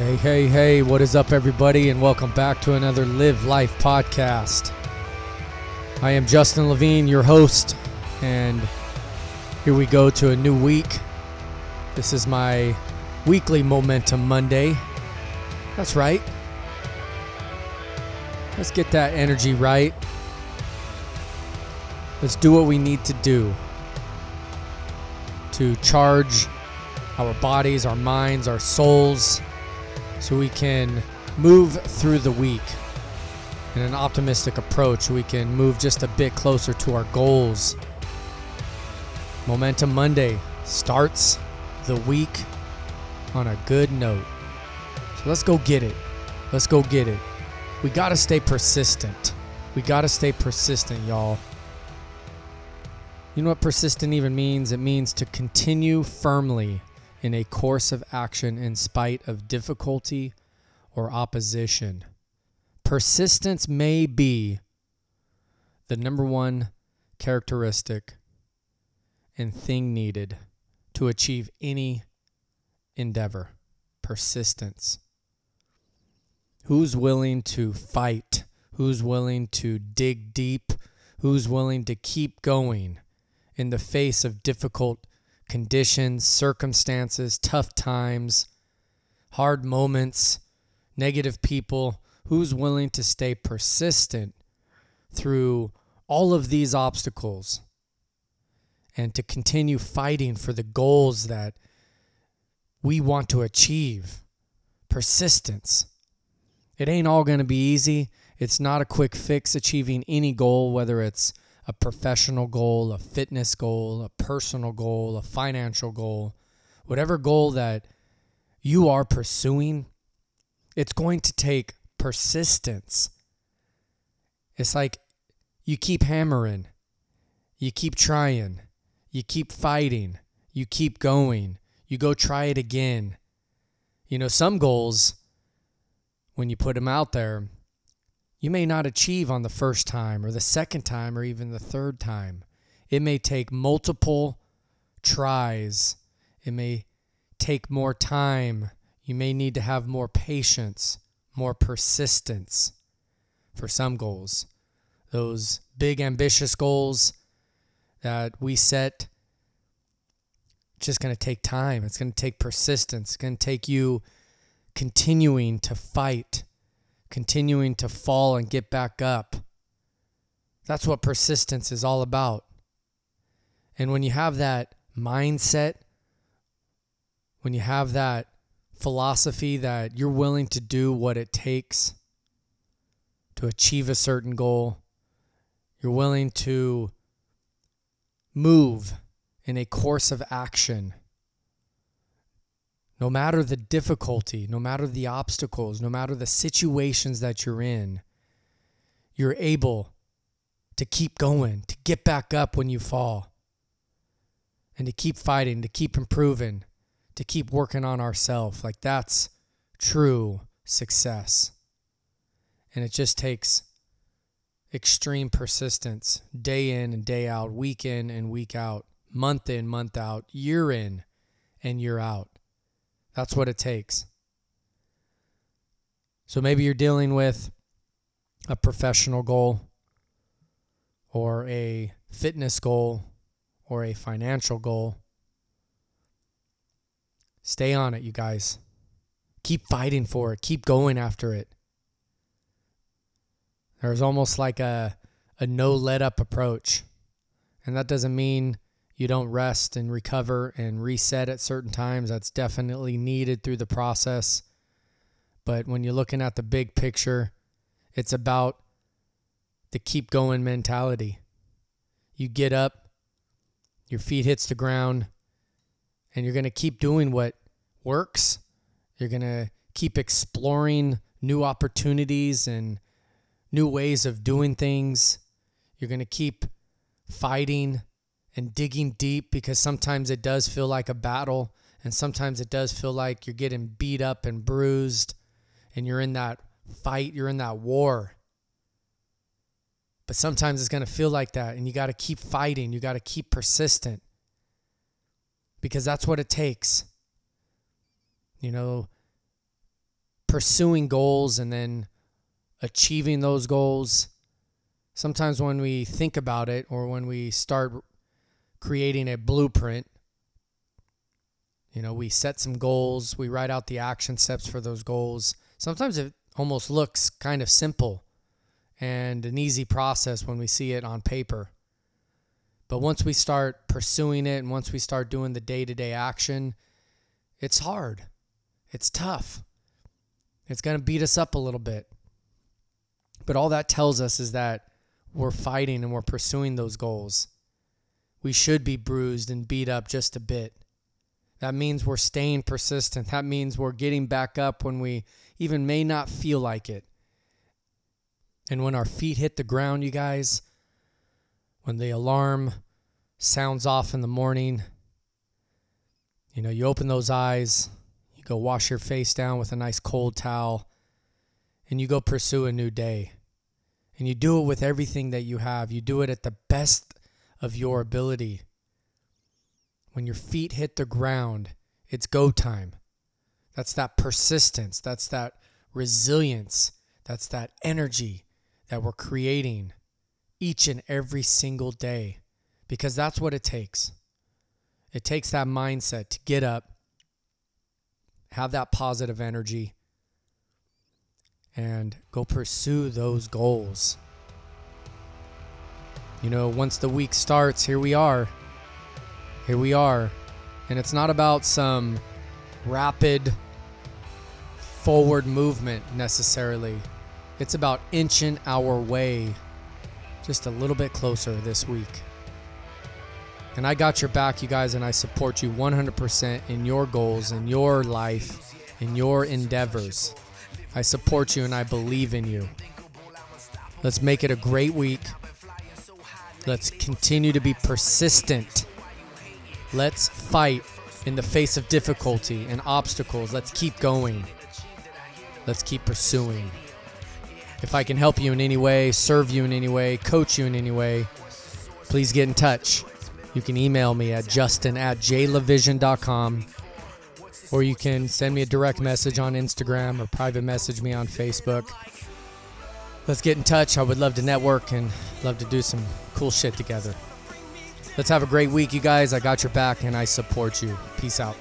Hey, hey, hey, what is up, everybody, and welcome back to another Live Life podcast. I am Justin Levine, your host, and here we go to a new week. This is my weekly Momentum Monday. That's right. Let's get that energy right. Let's do what we need to do to charge our bodies, our minds, our souls so we can move through the week in an optimistic approach. We can move just a bit closer to our goals. Momentum Monday starts the week on a good note. So let's go get it. Let's go get it. We got to stay persistent. We got to stay persistent, y'all. You know what persistent even means? It means to continue firmly in a course of action in spite of difficulty or opposition. Persistence may be the number one characteristic and thing needed to achieve any endeavor. Persistence. Who's willing to fight? Who's willing to dig deep? Who's willing to keep going in the face of difficult conditions, circumstances, tough times, hard moments, negative people, who's willing to stay persistent through all of these obstacles and to continue fighting for the goals that we want to achieve. Persistence. It ain't all going to be easy. It's not a quick fix achieving any goal, whether it's a professional goal, a fitness goal, a personal goal, a financial goal, whatever goal that you are pursuing, it's going to take persistence. It's like you keep hammering, you keep trying, you keep fighting, you keep going, you go try it again. You know, some goals, when you put them out there, you may not achieve on the first time or the second time or even the third time. It may take multiple tries. It may take more time. You may need to have more patience, more persistence for some goals. Those big, ambitious goals that we set, just going to take time. It's going to take persistence. It's going to take you continuing to fight continuing to fall and get back up. That's what persistence is all about. And when you have that mindset, when you have that philosophy that you're willing to do what it takes to achieve a certain goal, you're willing to move in a course of action no matter the difficulty, no matter the obstacles, no matter the situations that you're in, you're able to keep going, to get back up when you fall, and to keep fighting, to keep improving, to keep working on ourselves. Like that's true success. And it just takes extreme persistence day in and day out, week in and week out, month in, month out, year in and year out. That's what it takes. So maybe you're dealing with a professional goal or a fitness goal or a financial goal. Stay on it, you guys. Keep fighting for it. Keep going after it. There's almost like a, a no let up approach. And that doesn't mean you don't rest and recover and reset at certain times. That's definitely needed through the process. But when you're looking at the big picture, it's about the keep going mentality. You get up, your feet hits the ground, and you're going to keep doing what works. You're going to keep exploring new opportunities and new ways of doing things. You're going to keep fighting and digging deep because sometimes it does feel like a battle and sometimes it does feel like you're getting beat up and bruised and you're in that fight, you're in that war. But sometimes it's going to feel like that and you got to keep fighting, you got to keep persistent because that's what it takes. You know, pursuing goals and then achieving those goals, sometimes when we think about it or when we start creating a blueprint, you know, we set some goals, we write out the action steps for those goals. Sometimes it almost looks kind of simple and an easy process when we see it on paper. But once we start pursuing it and once we start doing the day to day action, it's hard. It's tough. It's going to beat us up a little bit. But all that tells us is that we're fighting and we're pursuing those goals. We should be bruised and beat up just a bit. That means we're staying persistent. That means we're getting back up when we even may not feel like it. And when our feet hit the ground, you guys, when the alarm sounds off in the morning, you know, you open those eyes, you go wash your face down with a nice cold towel, and you go pursue a new day. And you do it with everything that you have. You do it at the best of your ability. When your feet hit the ground, it's go time. That's that persistence. That's that resilience. That's that energy that we're creating each and every single day because that's what it takes. It takes that mindset to get up, have that positive energy, and go pursue those goals. You know, once the week starts, here we are. Here we are. And it's not about some rapid forward movement necessarily. It's about inching our way just a little bit closer this week. And I got your back, you guys, and I support you 100% in your goals, in your life, in your endeavors. I support you and I believe in you. Let's make it a great week. Let's continue to be persistent. Let's fight in the face of difficulty and obstacles. Let's keep going. Let's keep pursuing. If I can help you in any way, serve you in any way, coach you in any way, please get in touch. You can email me at justin at jlavision.com or you can send me a direct message on Instagram or private message me on Facebook. Let's get in touch. I would love to network and love to do some cool shit together. Let's have a great week, you guys. I got your back and I support you. Peace out.